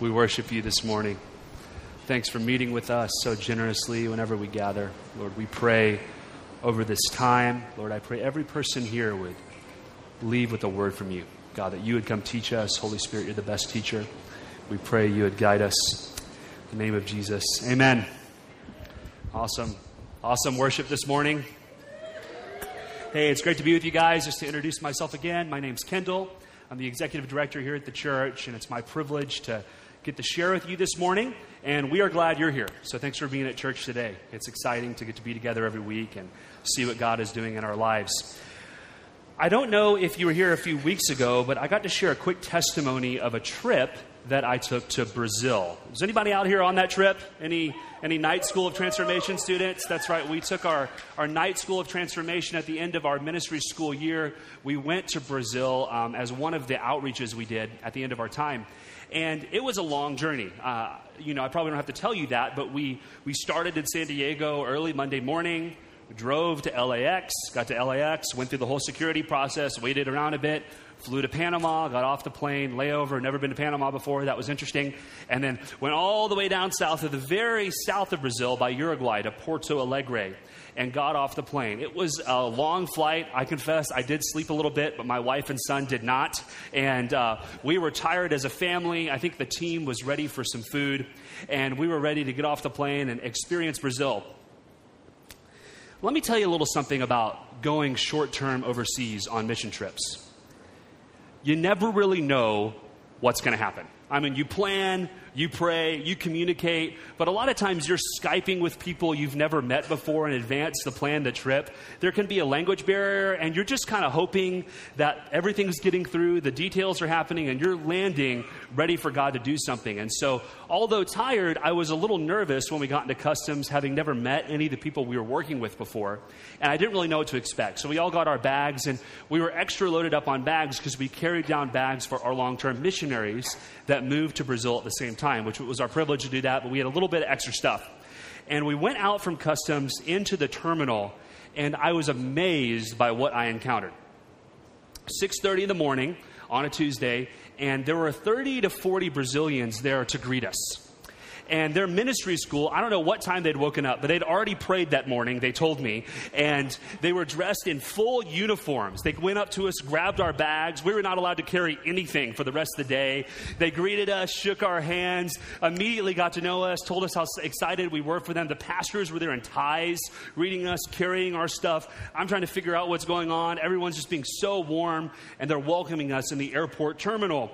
We worship you this morning. Thanks for meeting with us so generously whenever we gather. Lord, we pray over this time. Lord, I pray every person here would leave with a word from you. God, that you would come teach us. Holy Spirit, you're the best teacher. We pray you would guide us. In the name of Jesus. Amen. Awesome. Awesome worship this morning. Hey, it's great to be with you guys. Just to introduce myself again, my name's Kendall. I'm the executive director here at the church, and it's my privilege to get to share with you this morning. And we are glad you're here. So thanks for being at church today. It's exciting to get to be together every week and see what God is doing in our lives. I don't know if you were here a few weeks ago, but I got to share a quick testimony of a trip that I took to Brazil. Was anybody out here on that trip? Any any night school of transformation students? That's right. We took our, our night school of transformation at the end of our ministry school year. We went to Brazil um, as one of the outreaches we did at the end of our time. And it was a long journey. Uh, you know, I probably don't have to tell you that, but we, we started in San Diego early Monday morning, drove to LAX, got to LAX, went through the whole security process, waited around a bit, flew to Panama, got off the plane, layover, never been to Panama before, that was interesting, and then went all the way down south to the very south of Brazil by Uruguay to Porto Alegre and got off the plane. It was a long flight. I confess I did sleep a little bit, but my wife and son did not. And uh, we were tired as a family. I think the team was ready for some food, and we were ready to get off the plane and experience Brazil. Let me tell you a little something about going short term overseas on mission trips you never really know what's going to happen. I mean, you plan, you pray, you communicate, but a lot of times you're Skyping with people you've never met before in advance to plan the trip. There can be a language barrier, and you're just kind of hoping that everything's getting through, the details are happening, and you're landing ready for God to do something. And so, although tired, I was a little nervous when we got into customs, having never met any of the people we were working with before, and I didn't really know what to expect. So, we all got our bags, and we were extra loaded up on bags because we carried down bags for our long term missionaries that moved to Brazil at the same time, which was our privilege to do that, but we had a little bit of extra stuff. And we went out from customs into the terminal, and I was amazed by what I encountered. 6:30 in the morning on a Tuesday, and there were 30 to 40 Brazilians there to greet us and their ministry school, I don't know what time they'd woken up, but they'd already prayed that morning, they told me, and they were dressed in full uniforms. They went up to us, grabbed our bags. We were not allowed to carry anything for the rest of the day. They greeted us, shook our hands, immediately got to know us, told us how excited we were for them. The pastors were there in ties, reading us, carrying our stuff. I'm trying to figure out what's going on. Everyone's just being so warm, and they're welcoming us in the airport terminal.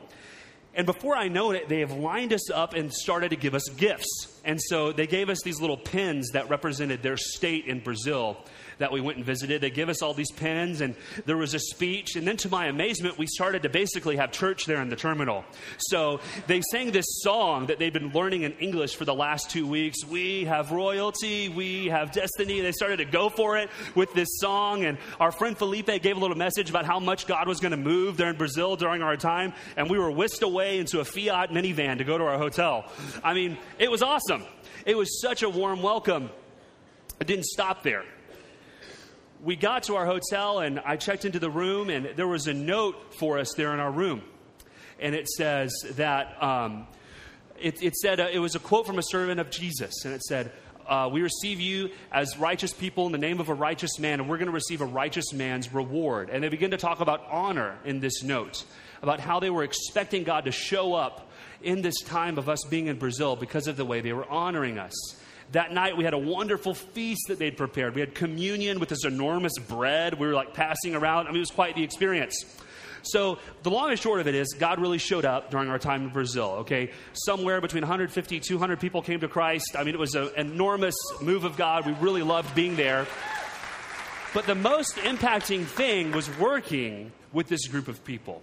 And before I know it, they have lined us up and started to give us gifts. And so they gave us these little pins that represented their state in Brazil that we went and visited. They give us all these pens, and there was a speech. And then, to my amazement, we started to basically have church there in the terminal. So they sang this song that they've been learning in English for the last two weeks. We have royalty, we have destiny. They started to go for it with this song. And our friend Felipe gave a little message about how much God was going to move there in Brazil during our time. And we were whisked away into a Fiat minivan to go to our hotel. I mean, it was awesome. It was such a warm welcome. It didn't stop there we got to our hotel and I checked into the room, and there was a note for us there in our room. And it says that um, it, it, said uh, it was a quote from a servant of Jesus, and it said, uh, We receive you as righteous people in the name of a righteous man, and we're going to receive a righteous man's reward. And they begin to talk about honor in this note, about how they were expecting God to show up in this time of us being in Brazil because of the way they were honoring us. That night, we had a wonderful feast that they'd prepared. We had communion with this enormous bread. We were like passing around. I mean, it was quite the experience. So, the long and short of it is, God really showed up during our time in Brazil, okay? Somewhere between 150, 200 people came to Christ. I mean, it was an enormous move of God. We really loved being there. But the most impacting thing was working with this group of people.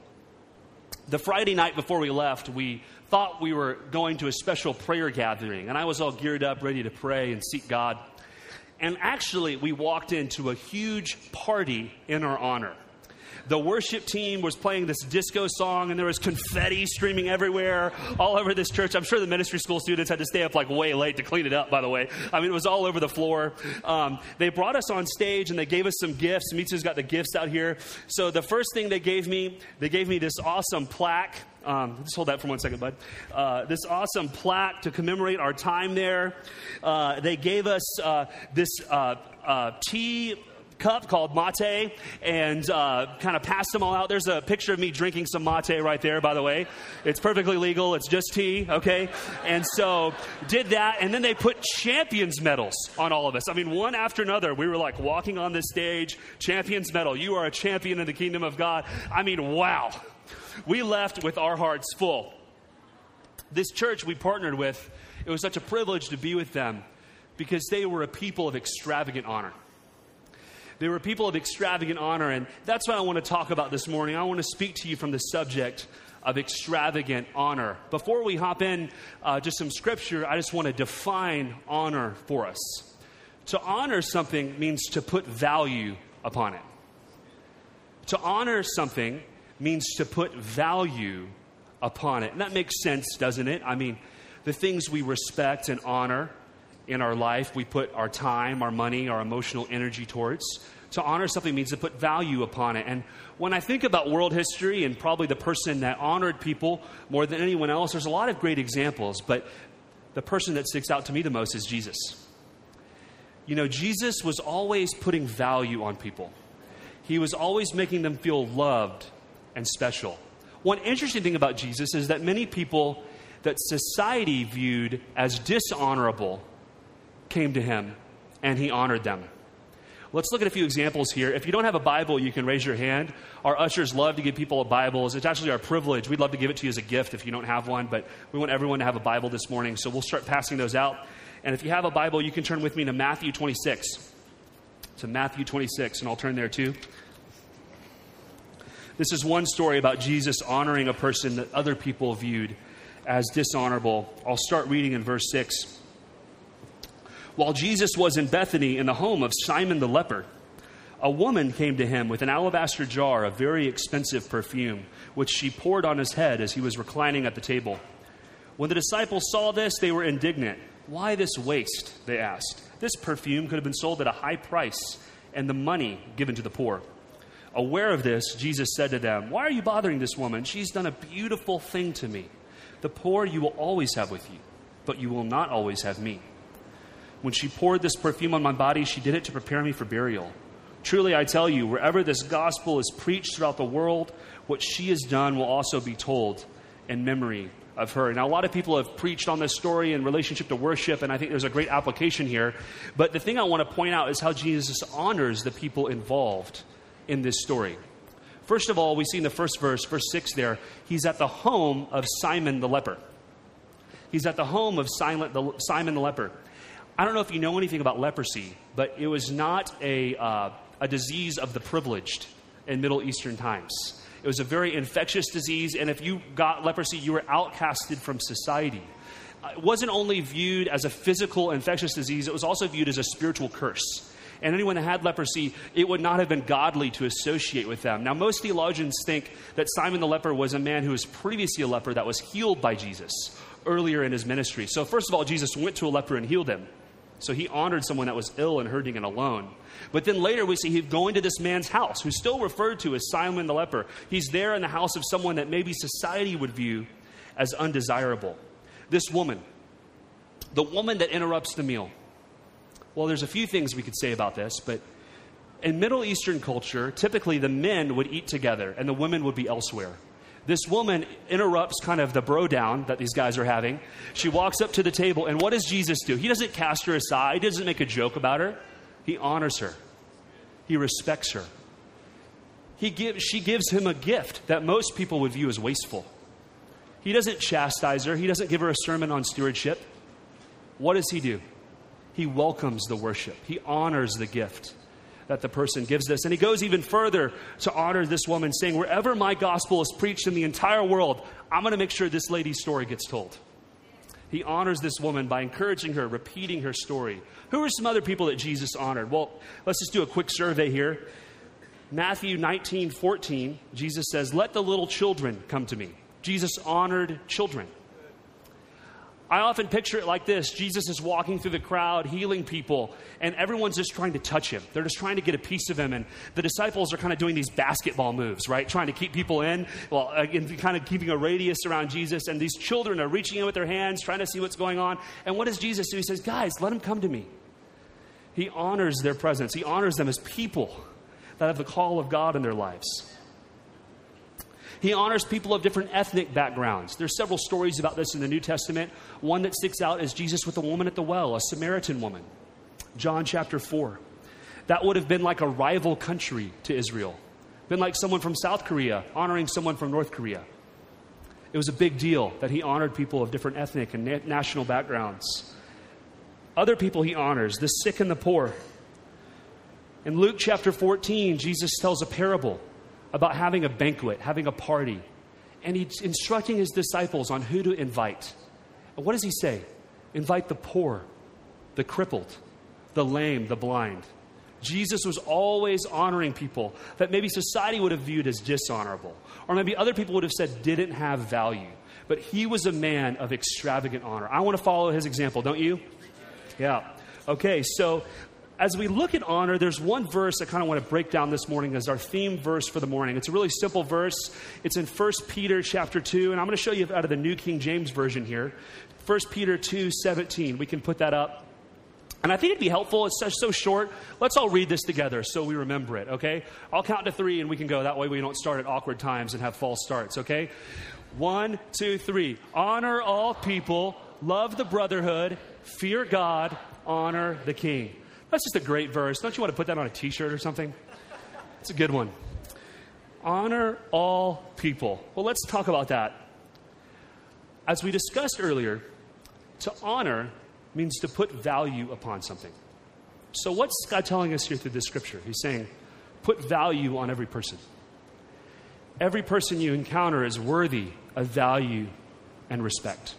The Friday night before we left, we thought we were going to a special prayer gathering, and I was all geared up, ready to pray and seek God. And actually, we walked into a huge party in our honor the worship team was playing this disco song and there was confetti streaming everywhere all over this church. I'm sure the ministry school students had to stay up like way late to clean it up by the way. I mean it was all over the floor. Um, they brought us on stage and they gave us some gifts. Mitsu's got the gifts out here. So the first thing they gave me they gave me this awesome plaque. Um, just hold that for one second, bud. Uh, this awesome plaque to commemorate our time there. Uh, they gave us uh, this uh, uh, tea cup called mate and uh, kind of passed them all out. There's a picture of me drinking some mate right there, by the way. It's perfectly legal. It's just tea, okay? And so did that, and then they put champions medals on all of us. I mean, one after another. We were like walking on this stage, champions medal. You are a champion in the kingdom of God. I mean, wow. We left with our hearts full. This church we partnered with, it was such a privilege to be with them because they were a people of extravagant honor. They were people of extravagant honor, and that's what I want to talk about this morning. I want to speak to you from the subject of extravagant honor. Before we hop in uh, just some scripture, I just want to define honor for us. To honor something means to put value upon it. To honor something means to put value upon it. And that makes sense, doesn't it? I mean, the things we respect and honor in our life, we put our time, our money, our emotional energy towards. To honor something means to put value upon it. And when I think about world history and probably the person that honored people more than anyone else, there's a lot of great examples, but the person that sticks out to me the most is Jesus. You know, Jesus was always putting value on people, he was always making them feel loved and special. One interesting thing about Jesus is that many people that society viewed as dishonorable came to him and he honored them. Let's look at a few examples here. If you don't have a Bible, you can raise your hand. Our ushers love to give people Bibles. It's actually our privilege. We'd love to give it to you as a gift if you don't have one, but we want everyone to have a Bible this morning. So we'll start passing those out. And if you have a Bible, you can turn with me to Matthew 26. To Matthew 26, and I'll turn there too. This is one story about Jesus honoring a person that other people viewed as dishonorable. I'll start reading in verse 6. While Jesus was in Bethany in the home of Simon the leper, a woman came to him with an alabaster jar of very expensive perfume, which she poured on his head as he was reclining at the table. When the disciples saw this, they were indignant. Why this waste? They asked. This perfume could have been sold at a high price and the money given to the poor. Aware of this, Jesus said to them, Why are you bothering this woman? She's done a beautiful thing to me. The poor you will always have with you, but you will not always have me. When she poured this perfume on my body, she did it to prepare me for burial. Truly, I tell you, wherever this gospel is preached throughout the world, what she has done will also be told in memory of her. Now, a lot of people have preached on this story in relationship to worship, and I think there's a great application here. But the thing I want to point out is how Jesus honors the people involved in this story. First of all, we see in the first verse, verse 6 there, he's at the home of Simon the leper. He's at the home of Simon the leper. I don't know if you know anything about leprosy, but it was not a, uh, a disease of the privileged in Middle Eastern times. It was a very infectious disease, and if you got leprosy, you were outcasted from society. Uh, it wasn't only viewed as a physical infectious disease, it was also viewed as a spiritual curse. And anyone that had leprosy, it would not have been godly to associate with them. Now, most theologians think that Simon the leper was a man who was previously a leper that was healed by Jesus earlier in his ministry. So, first of all, Jesus went to a leper and healed him. So he honored someone that was ill and hurting and alone. But then later we see him going to this man's house, who's still referred to as Simon the leper. He's there in the house of someone that maybe society would view as undesirable. This woman, the woman that interrupts the meal. Well, there's a few things we could say about this, but in Middle Eastern culture, typically the men would eat together and the women would be elsewhere. This woman interrupts kind of the bro down that these guys are having. She walks up to the table, and what does Jesus do? He doesn't cast her aside, he doesn't make a joke about her. He honors her, he respects her. He gives, she gives him a gift that most people would view as wasteful. He doesn't chastise her, he doesn't give her a sermon on stewardship. What does he do? He welcomes the worship, he honors the gift that the person gives this. And he goes even further to honor this woman, saying, Wherever my gospel is preached in the entire world, I'm going to make sure this lady's story gets told. He honors this woman by encouraging her, repeating her story. Who are some other people that Jesus honored? Well, let's just do a quick survey here. Matthew 19, 14, Jesus says, Let the little children come to me. Jesus honored children. I often picture it like this Jesus is walking through the crowd, healing people, and everyone's just trying to touch him. They're just trying to get a piece of him. And the disciples are kind of doing these basketball moves, right? Trying to keep people in, well, uh, again, kind of keeping a radius around Jesus. And these children are reaching in with their hands, trying to see what's going on. And what does Jesus do? He says, Guys, let him come to me. He honors their presence, he honors them as people that have the call of God in their lives. He honors people of different ethnic backgrounds. There's several stories about this in the New Testament. One that sticks out is Jesus with a woman at the well, a Samaritan woman. John chapter 4. That would have been like a rival country to Israel. Been like someone from South Korea honoring someone from North Korea. It was a big deal that he honored people of different ethnic and na- national backgrounds. Other people he honors, the sick and the poor. In Luke chapter 14, Jesus tells a parable about having a banquet, having a party, and he's instructing his disciples on who to invite. And what does he say? Invite the poor, the crippled, the lame, the blind. Jesus was always honoring people that maybe society would have viewed as dishonorable, or maybe other people would have said didn't have value. But he was a man of extravagant honor. I want to follow his example, don't you? Yeah. Okay, so as we look at honor, there's one verse I kind of want to break down this morning as our theme verse for the morning. It's a really simple verse. It's in 1 Peter chapter 2, and I'm going to show you out of the New King James Version here. 1 Peter 2 17. We can put that up. And I think it'd be helpful. It's so, so short. Let's all read this together so we remember it, okay? I'll count to three and we can go. That way we don't start at awkward times and have false starts, okay? One, two, three. Honor all people, love the brotherhood, fear God, honor the king. That's just a great verse. Don't you want to put that on a t shirt or something? It's a good one. Honor all people. Well, let's talk about that. As we discussed earlier, to honor means to put value upon something. So, what's God telling us here through this scripture? He's saying, put value on every person. Every person you encounter is worthy of value and respect.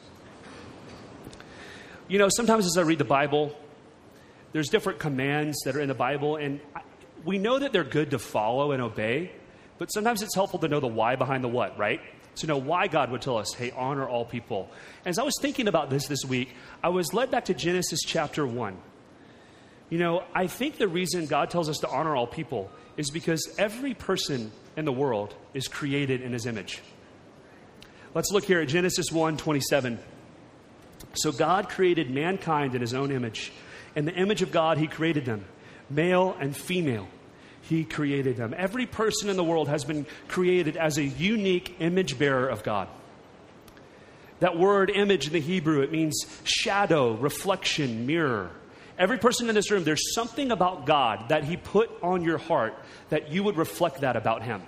You know, sometimes as I read the Bible, there's different commands that are in the Bible, and we know that they're good to follow and obey, but sometimes it's helpful to know the why behind the what, right? To know why God would tell us, hey, honor all people. As I was thinking about this this week, I was led back to Genesis chapter 1. You know, I think the reason God tells us to honor all people is because every person in the world is created in his image. Let's look here at Genesis 1 27. So God created mankind in his own image. In the image of God, He created them, male and female. He created them. Every person in the world has been created as a unique image bearer of God. That word image in the Hebrew, it means shadow, reflection, mirror. Every person in this room, there's something about God that He put on your heart that you would reflect that about Him.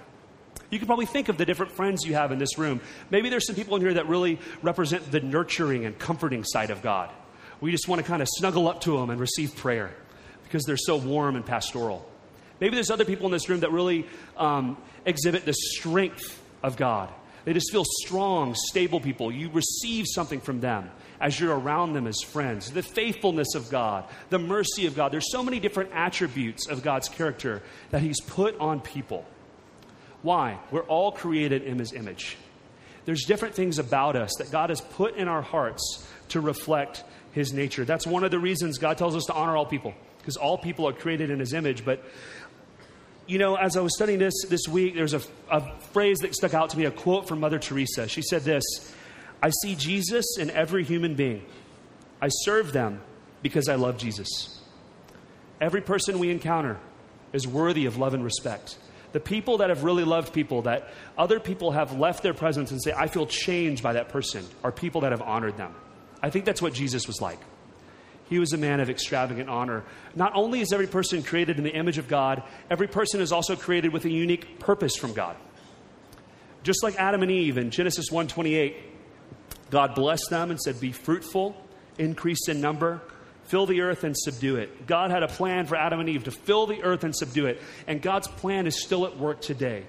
You can probably think of the different friends you have in this room. Maybe there's some people in here that really represent the nurturing and comforting side of God we just want to kind of snuggle up to them and receive prayer because they're so warm and pastoral. Maybe there's other people in this room that really um, exhibit the strength of God. They just feel strong, stable people. You receive something from them as you're around them as friends. The faithfulness of God, the mercy of God. There's so many different attributes of God's character that He's put on people. Why? We're all created in His image. There's different things about us that God has put in our hearts to reflect his nature. That's one of the reasons God tells us to honor all people, because all people are created in his image. But, you know, as I was studying this this week, there's a, a phrase that stuck out to me, a quote from Mother Teresa. She said this I see Jesus in every human being. I serve them because I love Jesus. Every person we encounter is worthy of love and respect. The people that have really loved people, that other people have left their presence and say, I feel changed by that person, are people that have honored them. I think that's what Jesus was like. He was a man of extravagant honor. Not only is every person created in the image of God, every person is also created with a unique purpose from God. Just like Adam and Eve in Genesis 1:28, God blessed them and said, "Be fruitful, increase in number, fill the earth and subdue it." God had a plan for Adam and Eve to fill the earth and subdue it, and God's plan is still at work today.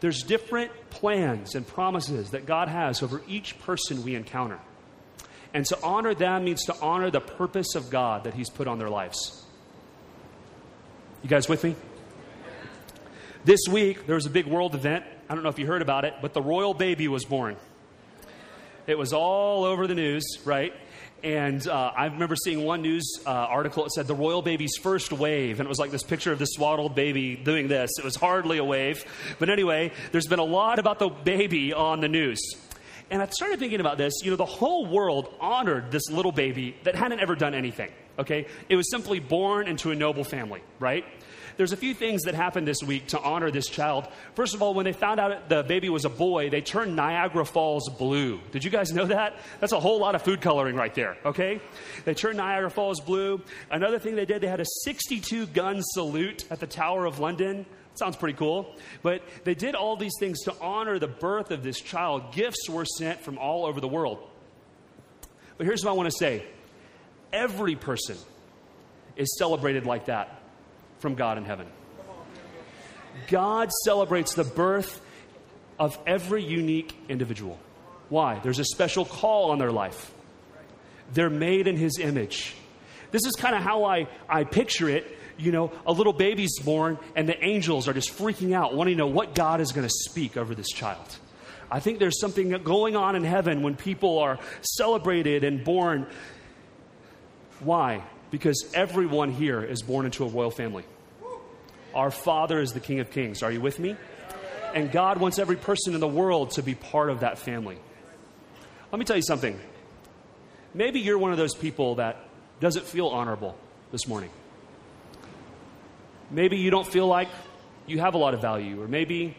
There's different plans and promises that God has over each person we encounter. And to honor them means to honor the purpose of God that He's put on their lives. You guys with me? This week, there was a big world event. I don't know if you heard about it, but the royal baby was born. It was all over the news, right? And uh, I remember seeing one news uh, article that said the royal baby's first wave. And it was like this picture of this swaddled baby doing this. It was hardly a wave. But anyway, there's been a lot about the baby on the news. And I started thinking about this. You know, the whole world honored this little baby that hadn't ever done anything, okay? It was simply born into a noble family, right? There's a few things that happened this week to honor this child. First of all, when they found out the baby was a boy, they turned Niagara Falls blue. Did you guys know that? That's a whole lot of food coloring right there, okay? They turned Niagara Falls blue. Another thing they did, they had a 62 gun salute at the Tower of London. Sounds pretty cool. But they did all these things to honor the birth of this child. Gifts were sent from all over the world. But here's what I want to say every person is celebrated like that from God in heaven. God celebrates the birth of every unique individual. Why? There's a special call on their life. They're made in His image. This is kind of how I, I picture it you know, a little baby's born and the angels are just freaking out, wanting to know what God is going to speak over this child. I think there's something going on in heaven when people are celebrated and born. Why? Because everyone here is born into a royal family. Our Father is the King of Kings. Are you with me? And God wants every person in the world to be part of that family. Let me tell you something. Maybe you're one of those people that doesn't feel honorable this morning. Maybe you don't feel like you have a lot of value, or maybe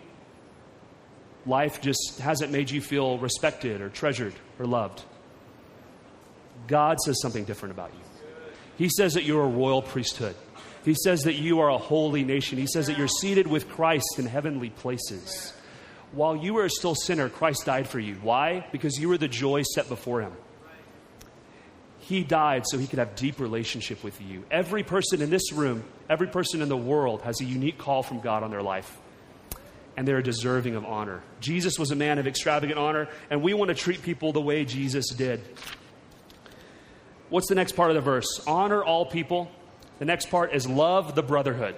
life just hasn't made you feel respected or treasured or loved. God says something different about you. He says that you're a royal priesthood. He says that you are a holy nation. He says that you're seated with Christ in heavenly places. While you were still sinner, Christ died for you. Why? Because you were the joy set before him. He died so he could have deep relationship with you. Every person in this room, every person in the world has a unique call from God on their life. And they're deserving of honor. Jesus was a man of extravagant honor, and we want to treat people the way Jesus did. What's the next part of the verse? Honor all people. The next part is love the brotherhood.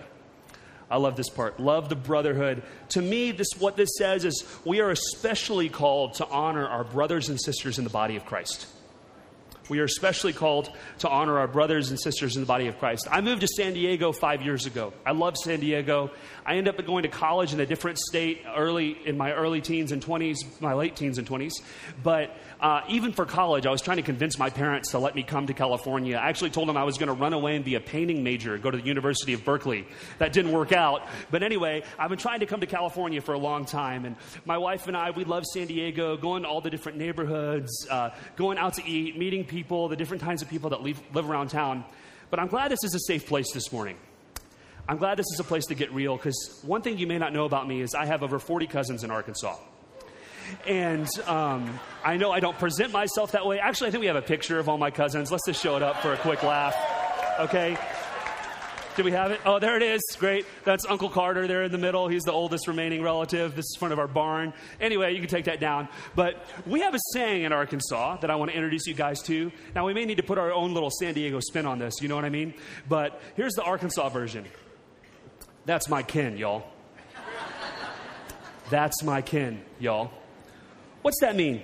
I love this part. Love the brotherhood. To me, this what this says is we are especially called to honor our brothers and sisters in the body of Christ. We are especially called to honor our brothers and sisters in the body of Christ. I moved to San Diego five years ago. I love San Diego. I ended up going to college in a different state early in my early teens and 20s, my late teens and 20s. But uh, even for college, I was trying to convince my parents to let me come to California. I actually told them I was going to run away and be a painting major, go to the University of Berkeley. That didn't work out. But anyway, I've been trying to come to California for a long time. And my wife and I, we love San Diego, going to all the different neighborhoods, uh, going out to eat, meeting people, the different kinds of people that live, live around town. But I'm glad this is a safe place this morning. I'm glad this is a place to get real because one thing you may not know about me is I have over 40 cousins in Arkansas. And um, I know I don't present myself that way. Actually, I think we have a picture of all my cousins. Let's just show it up for a quick laugh. Okay? Do we have it? Oh, there it is. Great. That's Uncle Carter there in the middle. He's the oldest remaining relative. This is front of our barn. Anyway, you can take that down. But we have a saying in Arkansas that I want to introduce you guys to. Now, we may need to put our own little San Diego spin on this. You know what I mean? But here's the Arkansas version. That's my kin, y'all. That's my kin, y'all. What's that mean?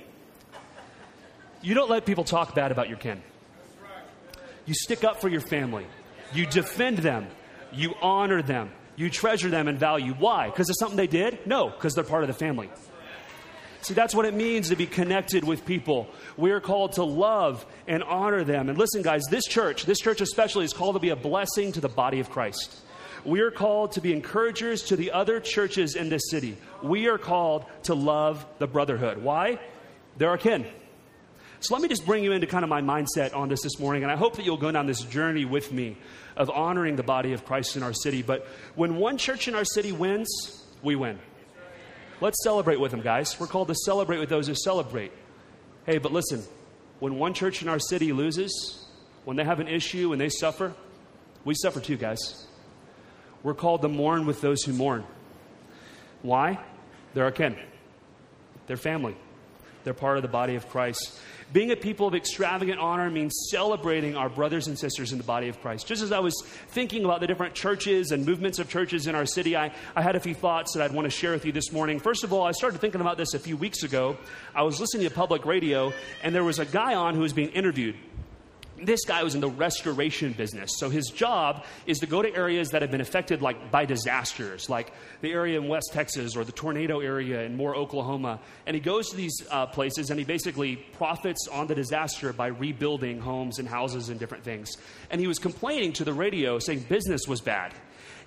You don't let people talk bad about your kin. You stick up for your family. You defend them. You honor them. You treasure them and value. Why? Because of something they did? No, because they're part of the family. See, that's what it means to be connected with people. We are called to love and honor them. And listen, guys, this church, this church especially, is called to be a blessing to the body of Christ. We are called to be encouragers to the other churches in this city. We are called to love the brotherhood. Why? They're our kin. So let me just bring you into kind of my mindset on this this morning, and I hope that you'll go down this journey with me of honoring the body of Christ in our city. But when one church in our city wins, we win. Let's celebrate with them, guys. We're called to celebrate with those who celebrate. Hey, but listen, when one church in our city loses, when they have an issue and they suffer, we suffer too, guys. We're called to mourn with those who mourn. Why? They're our kin, they're family, they're part of the body of Christ. Being a people of extravagant honor means celebrating our brothers and sisters in the body of Christ. Just as I was thinking about the different churches and movements of churches in our city, I, I had a few thoughts that I'd want to share with you this morning. First of all, I started thinking about this a few weeks ago. I was listening to public radio, and there was a guy on who was being interviewed this guy was in the restoration business so his job is to go to areas that have been affected like by disasters like the area in west texas or the tornado area in moore oklahoma and he goes to these uh, places and he basically profits on the disaster by rebuilding homes and houses and different things and he was complaining to the radio saying business was bad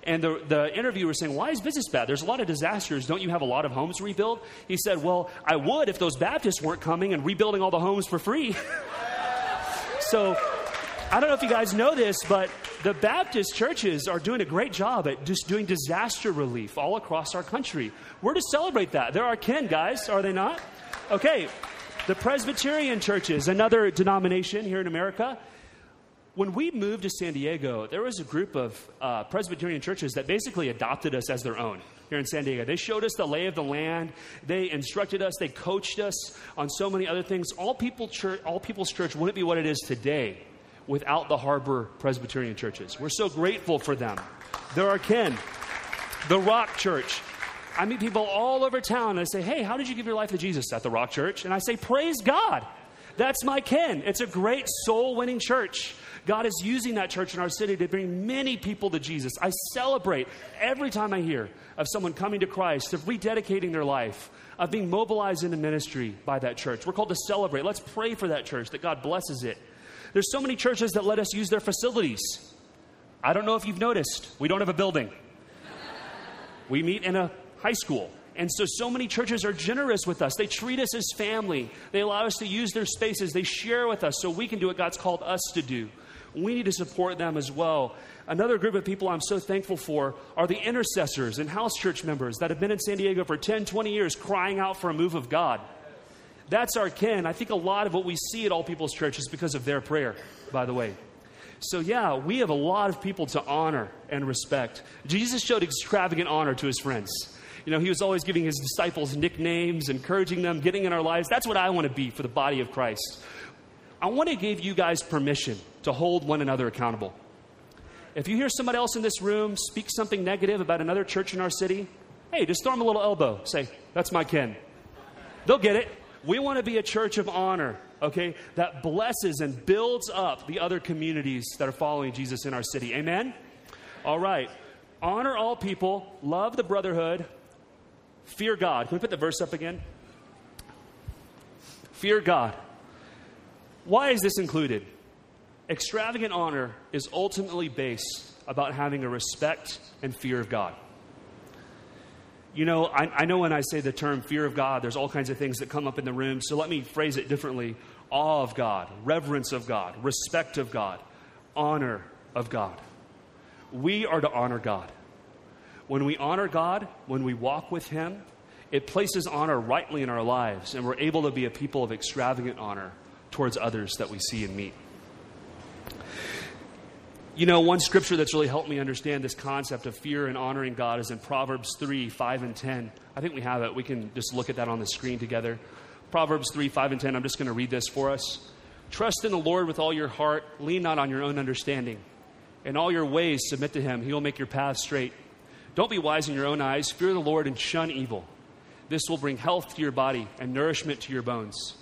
and the, the interviewer was saying, Why is business bad? There's a lot of disasters. Don't you have a lot of homes rebuilt? He said, Well, I would if those Baptists weren't coming and rebuilding all the homes for free. So I don't know if you guys know this, but the Baptist churches are doing a great job at just doing disaster relief all across our country. We're to celebrate that. They're our kin, guys, are they not? Okay, the Presbyterian churches, another denomination here in America. When we moved to San Diego, there was a group of uh, Presbyterian churches that basically adopted us as their own here in San Diego. They showed us the lay of the land. They instructed us. They coached us on so many other things. All, people church, all People's Church wouldn't be what it is today without the Harbor Presbyterian churches. We're so grateful for them. They're our kin. The Rock Church. I meet people all over town and I say, Hey, how did you give your life to Jesus at the Rock Church? And I say, Praise God. That's my kin. It's a great soul winning church. God is using that church in our city to bring many people to Jesus. I celebrate every time I hear of someone coming to Christ, of rededicating their life, of being mobilized into ministry by that church. We're called to celebrate. Let's pray for that church, that God blesses it. There's so many churches that let us use their facilities. I don't know if you've noticed, we don't have a building. We meet in a high school. And so, so many churches are generous with us. They treat us as family. They allow us to use their spaces. They share with us so we can do what God's called us to do. We need to support them as well. Another group of people I'm so thankful for are the intercessors and house church members that have been in San Diego for 10, 20 years crying out for a move of God. That's our kin. I think a lot of what we see at All People's Church is because of their prayer, by the way. So, yeah, we have a lot of people to honor and respect. Jesus showed extravagant honor to his friends. You know, he was always giving his disciples nicknames, encouraging them, getting in our lives. That's what I want to be for the body of Christ. I want to give you guys permission to hold one another accountable. If you hear somebody else in this room speak something negative about another church in our city, hey, just throw them a little elbow. Say, that's my kin. They'll get it. We want to be a church of honor, okay, that blesses and builds up the other communities that are following Jesus in our city. Amen? All right. Honor all people, love the brotherhood, fear God. Can we put the verse up again? Fear God. Why is this included? Extravagant honor is ultimately based about having a respect and fear of God. You know, I, I, know when I say the term fear of God, there's all kinds of things that come up in the room. So let me phrase it differently awe of God, reverence of God, respect of God, honor of God. We are to honor God. When we honor God, when we walk with Him, it places honor rightly in our lives, and we're able to be a people of extravagant honor towards others that we see and meet. You know, one scripture that's really helped me understand this concept of fear and honoring God is in Proverbs 3 5 and 10. I think we have it. We can just look at that on the screen together. Proverbs 3 5 and 10. I'm just going to read this for us. Trust in the Lord with all your heart, lean not on your own understanding. In all your ways, submit to him. He will make your path straight. Don't be wise in your own eyes. Fear the Lord and shun evil. This will bring health to your body and nourishment to your bones.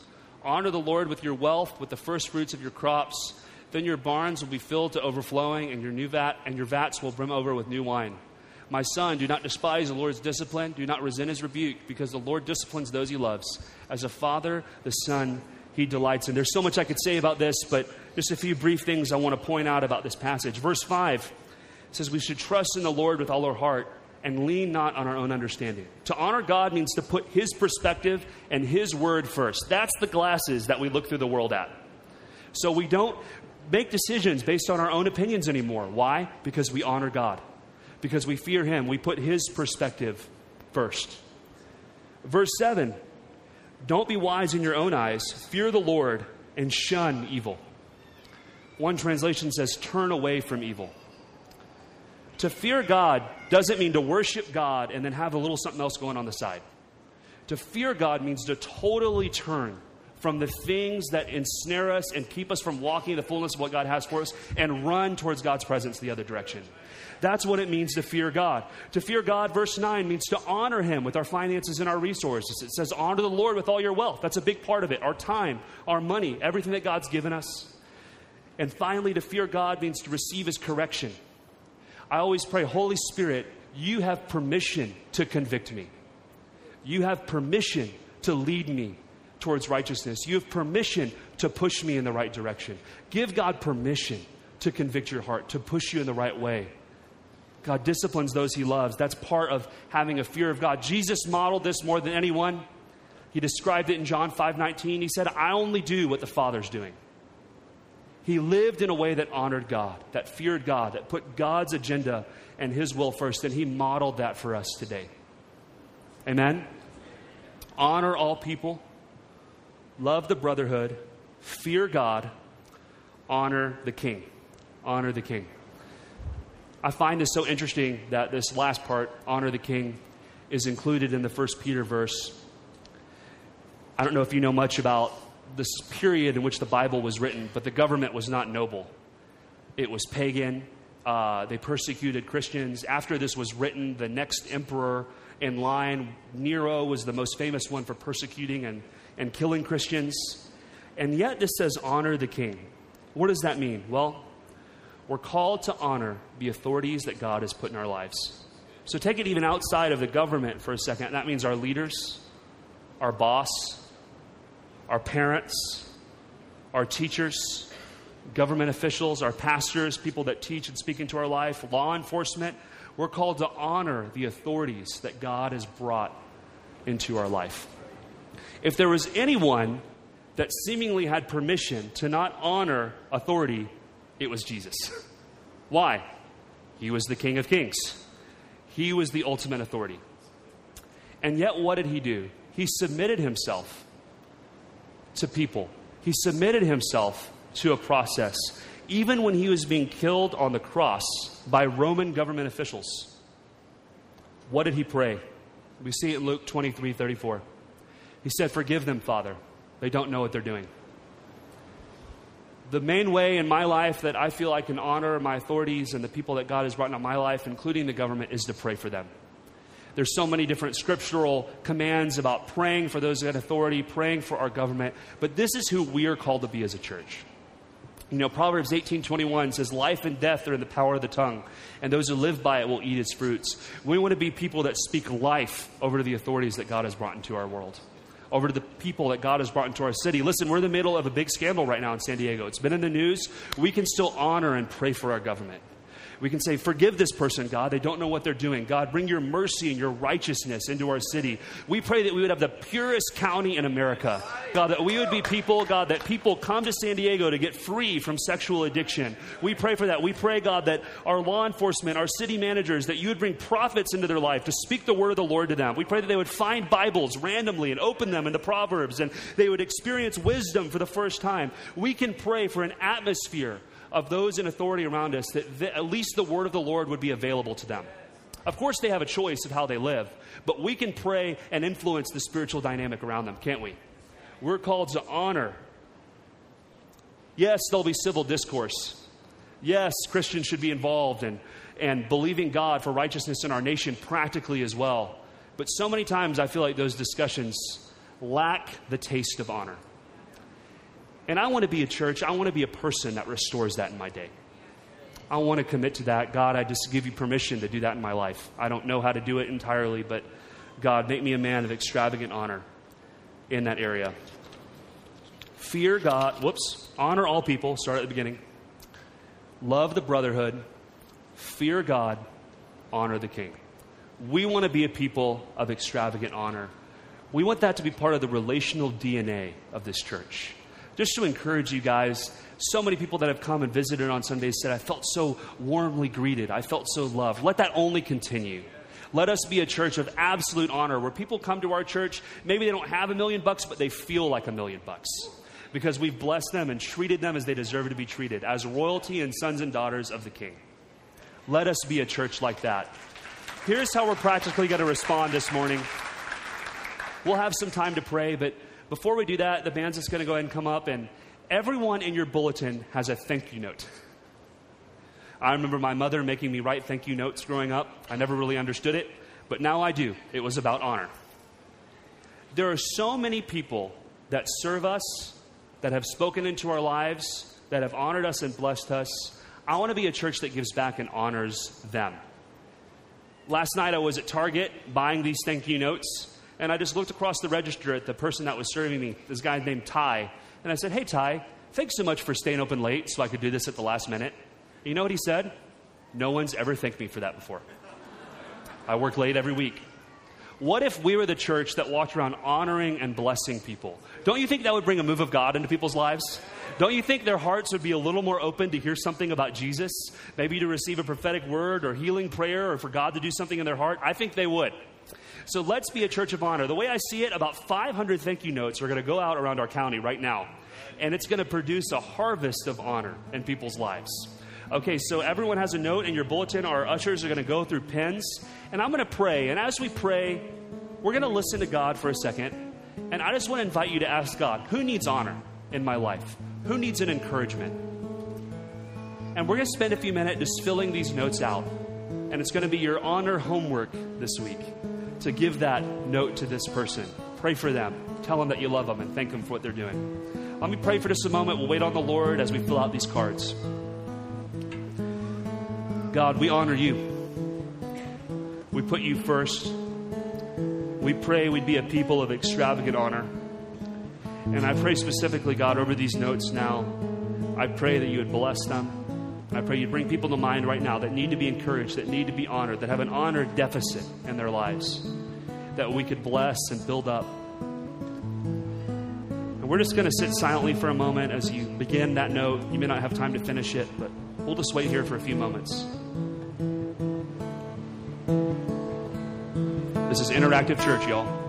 Honor the Lord with your wealth, with the first fruits of your crops then your barns will be filled to overflowing, and your new vat and your vats will brim over with new wine. My son, do not despise the Lord's discipline. Do not resent his rebuke, because the Lord disciplines those he loves. As a father, the son he delights in. There's so much I could say about this, but just a few brief things I want to point out about this passage. Verse 5 says, We should trust in the Lord with all our heart and lean not on our own understanding. To honor God means to put his perspective and his word first. That's the glasses that we look through the world at. So we don't make decisions based on our own opinions anymore. Why? Because we honor God, because we fear Him. We put His perspective first. Verse 7 Don't be wise in your own eyes, fear the Lord, and shun evil. One translation says, Turn away from evil. To fear God doesn't mean to worship God and then have a little something else going on the side. To fear God means to totally turn from the things that ensnare us and keep us from walking the fullness of what God has for us and run towards God's presence the other direction. That's what it means to fear God. To fear God, verse 9, means to honor Him with our finances and our resources. It says, honor the Lord with all your wealth. That's a big part of it. Our time, our money, everything that God's given us. And finally, to fear God means to receive his correction. I always pray, Holy Spirit, you have permission to convict me. You have permission to lead me towards righteousness. You have permission to push me in the right direction. Give God permission to convict your heart, to push you in the right way. God disciplines those he loves. That's part of having a fear of God. Jesus modeled this more than anyone. He described it in John 5:19. He said, "I only do what the Father's doing." He lived in a way that honored God, that feared God, that put God's agenda and his will first, and he modeled that for us today. Amen. Honor all people, love the brotherhood, fear God, honor the king. Honor the king. I find this so interesting that this last part, honor the king, is included in the first Peter verse. I don't know if you know much about this period in which the Bible was written, but the government was not noble. It was pagan. Uh, they persecuted Christians. After this was written, the next emperor in line, Nero, was the most famous one for persecuting and, and killing Christians. And yet, this says, honor the king. What does that mean? Well, we're called to honor the authorities that God has put in our lives. So take it even outside of the government for a second. That means our leaders, our boss, our parents, our teachers, government officials, our pastors, people that teach and speak into our life, law enforcement. We're called to honor the authorities that God has brought into our life. If there was anyone that seemingly had permission to not honor authority, it was Jesus. Why? He was the King of Kings, he was the ultimate authority. And yet, what did he do? He submitted himself to people, he submitted himself to a process, even when he was being killed on the cross by Roman government officials. What did he pray? We see it in Luke 23 34. He said, Forgive them, Father. They don't know what they're doing the main way in my life that I feel I can honor my authorities and the people that God has brought into my life, including the government, is to pray for them. There's so many different scriptural commands about praying for those in authority, praying for our government, but this is who we are called to be as a church. You know, Proverbs 18:21 says life and death are in the power of the tongue, and those who live by it will eat its fruits. We want to be people that speak life over to the authorities that God has brought into our world over to the people that God has brought into our city. Listen, we're in the middle of a big scandal right now in San Diego. It's been in the news. We can still honor and pray for our government. We can say, Forgive this person, God. They don't know what they're doing. God, bring your mercy and your righteousness into our city. We pray that we would have the purest county in America. God, that we would be people, God, that people come to San Diego to get free from sexual addiction. We pray for that. We pray, God, that our law enforcement, our city managers, that you would bring prophets into their life to speak the word of the Lord to them. We pray that they would find Bibles randomly and open them into Proverbs and they would experience wisdom for the first time. We can pray for an atmosphere of those in authority around us that at least the word of the Lord would be available to them. Of course, they have a choice of how they live, but we can pray and influence the spiritual dynamic around them, can't we? We're called to honor. Yes, there'll be civil discourse. Yes, Christians should be involved in and believing God for righteousness in our nation practically as well. But so many times I feel like those discussions lack the taste of honor. And I want to be a church, I want to be a person that restores that in my day. I want to commit to that. God, I just give you permission to do that in my life. I don't know how to do it entirely, but God, make me a man of extravagant honor in that area. Fear God, whoops, honor all people, start at the beginning. Love the brotherhood, fear God, honor the king. We want to be a people of extravagant honor. We want that to be part of the relational DNA of this church just to encourage you guys, so many people that have come and visited on Sundays said, I felt so warmly greeted. I felt so loved. Let that only continue. Let us be a church of absolute honor where people come to our church. Maybe they don't have a million bucks, but they feel like a million bucks because we've blessed them and treated them as they deserve to be treated, as royalty and sons and daughters of the King. Let us be a church like that. Here's how we're practically going to respond this morning. We'll have some time to pray, but before we do that, the band's just going to go ahead and come up, and everyone in your bulletin has a thank you note. I remember my mother making me write thank you notes growing up. I never really understood it, but now I do. It was about honor. There are so many people that serve us that have spoken into our lives, that have honored us and blessed us. I want to be a church that gives back and honors them. Last night I was at Target buying these thank you notes, and I just looked across the register at the person that was serving me, this guy named Ty, and I said, Hey, Ty, thanks so much for staying open late so I could do this at the last minute. You know what he said? No one's ever thanked me for that before. I work late every week. What if we were the church that walked around honoring and blessing people? Don't you think that would bring a move of God into people's lives? Don't you think their hearts would be a little more open to hear something about Jesus? Maybe to receive a prophetic word or healing prayer or for God to do something in their heart? I think they would. So let's be a church of honor. The way I see it, about 500 thank you notes are going to go out around our county right now. And it's going to produce a harvest of honor in people's lives. Okay, so everyone has a note in your bulletin. Our ushers are going to go through pens. And I'm going to pray. And as we pray, we're going to listen to God for a second. And I just want to invite you to ask God, who needs honor in my life? Who needs an encouragement? And we're going to spend a few minutes just filling these notes out. And it's going to be your honor homework this week to give that note to this person. Pray for them. Tell them that you love them and thank them for what they're doing. Let me pray for just a moment. We'll wait on the Lord as we fill out these cards. God, we honor you. We put you first. We pray we'd be a people of extravagant honor. And I pray specifically, God, over these notes now. I pray that you would bless them. I pray you'd bring people to mind right now that need to be encouraged, that need to be honored, that have an honor deficit in their lives, that we could bless and build up. And we're just going to sit silently for a moment as you begin that note. You may not have time to finish it, but we'll just wait here for a few moments. This is Interactive Church, y'all.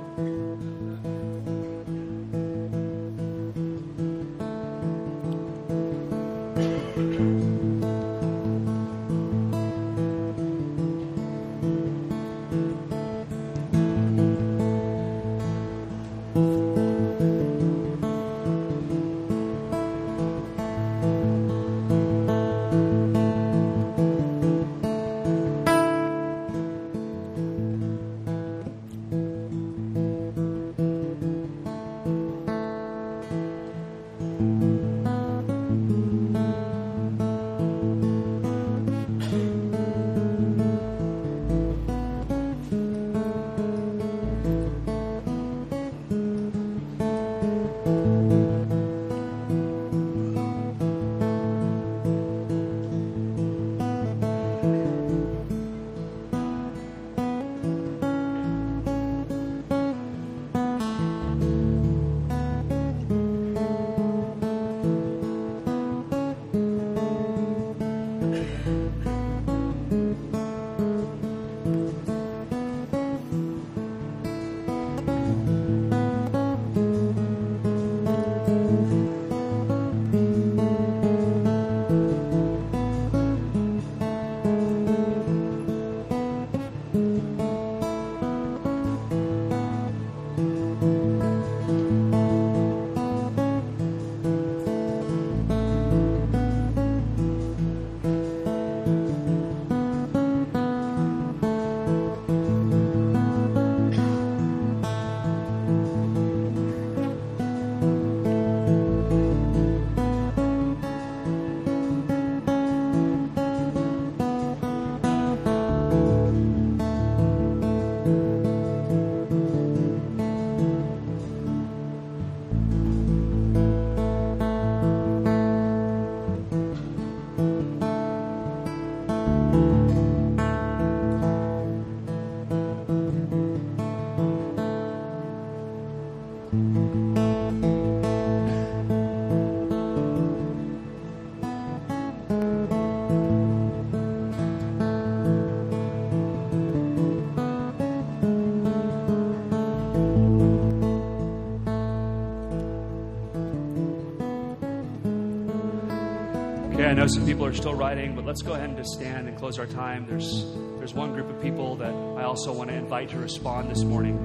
I know some people are still writing, but let's go ahead and just stand and close our time. There's, there's one group of people that I also want to invite to respond this morning.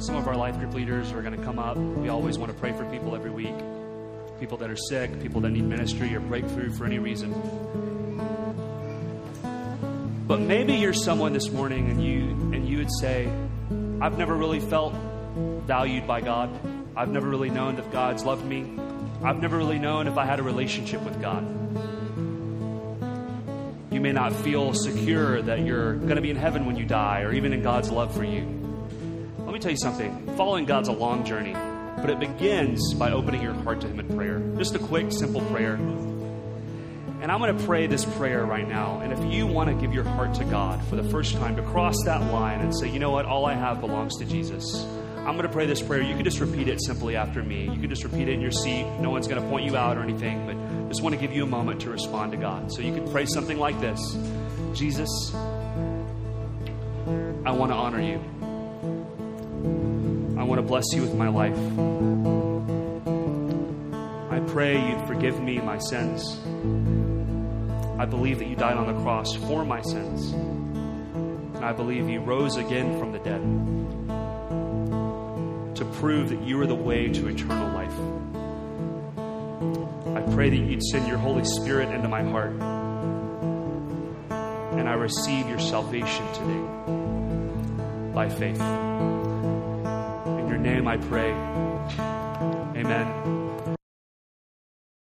Some of our life group leaders are going to come up. We always want to pray for people every week people that are sick, people that need ministry or breakthrough for any reason. But maybe you're someone this morning and you and you would say, I've never really felt valued by God. I've never really known that God's loved me. I've never really known if I had a relationship with God. May not feel secure that you're going to be in heaven when you die or even in God's love for you. Let me tell you something following God's a long journey, but it begins by opening your heart to Him in prayer. Just a quick, simple prayer. And I'm going to pray this prayer right now. And if you want to give your heart to God for the first time, to cross that line and say, you know what, all I have belongs to Jesus. I'm going to pray this prayer. You can just repeat it simply after me. You can just repeat it in your seat. No one's going to point you out or anything, but just want to give you a moment to respond to God. So you can pray something like this Jesus, I want to honor you. I want to bless you with my life. I pray you'd forgive me my sins. I believe that you died on the cross for my sins. And I believe you rose again from the dead to prove that you are the way to eternal pray that you'd send your Holy Spirit into my heart. And I receive your salvation today by faith. In your name I pray. Amen.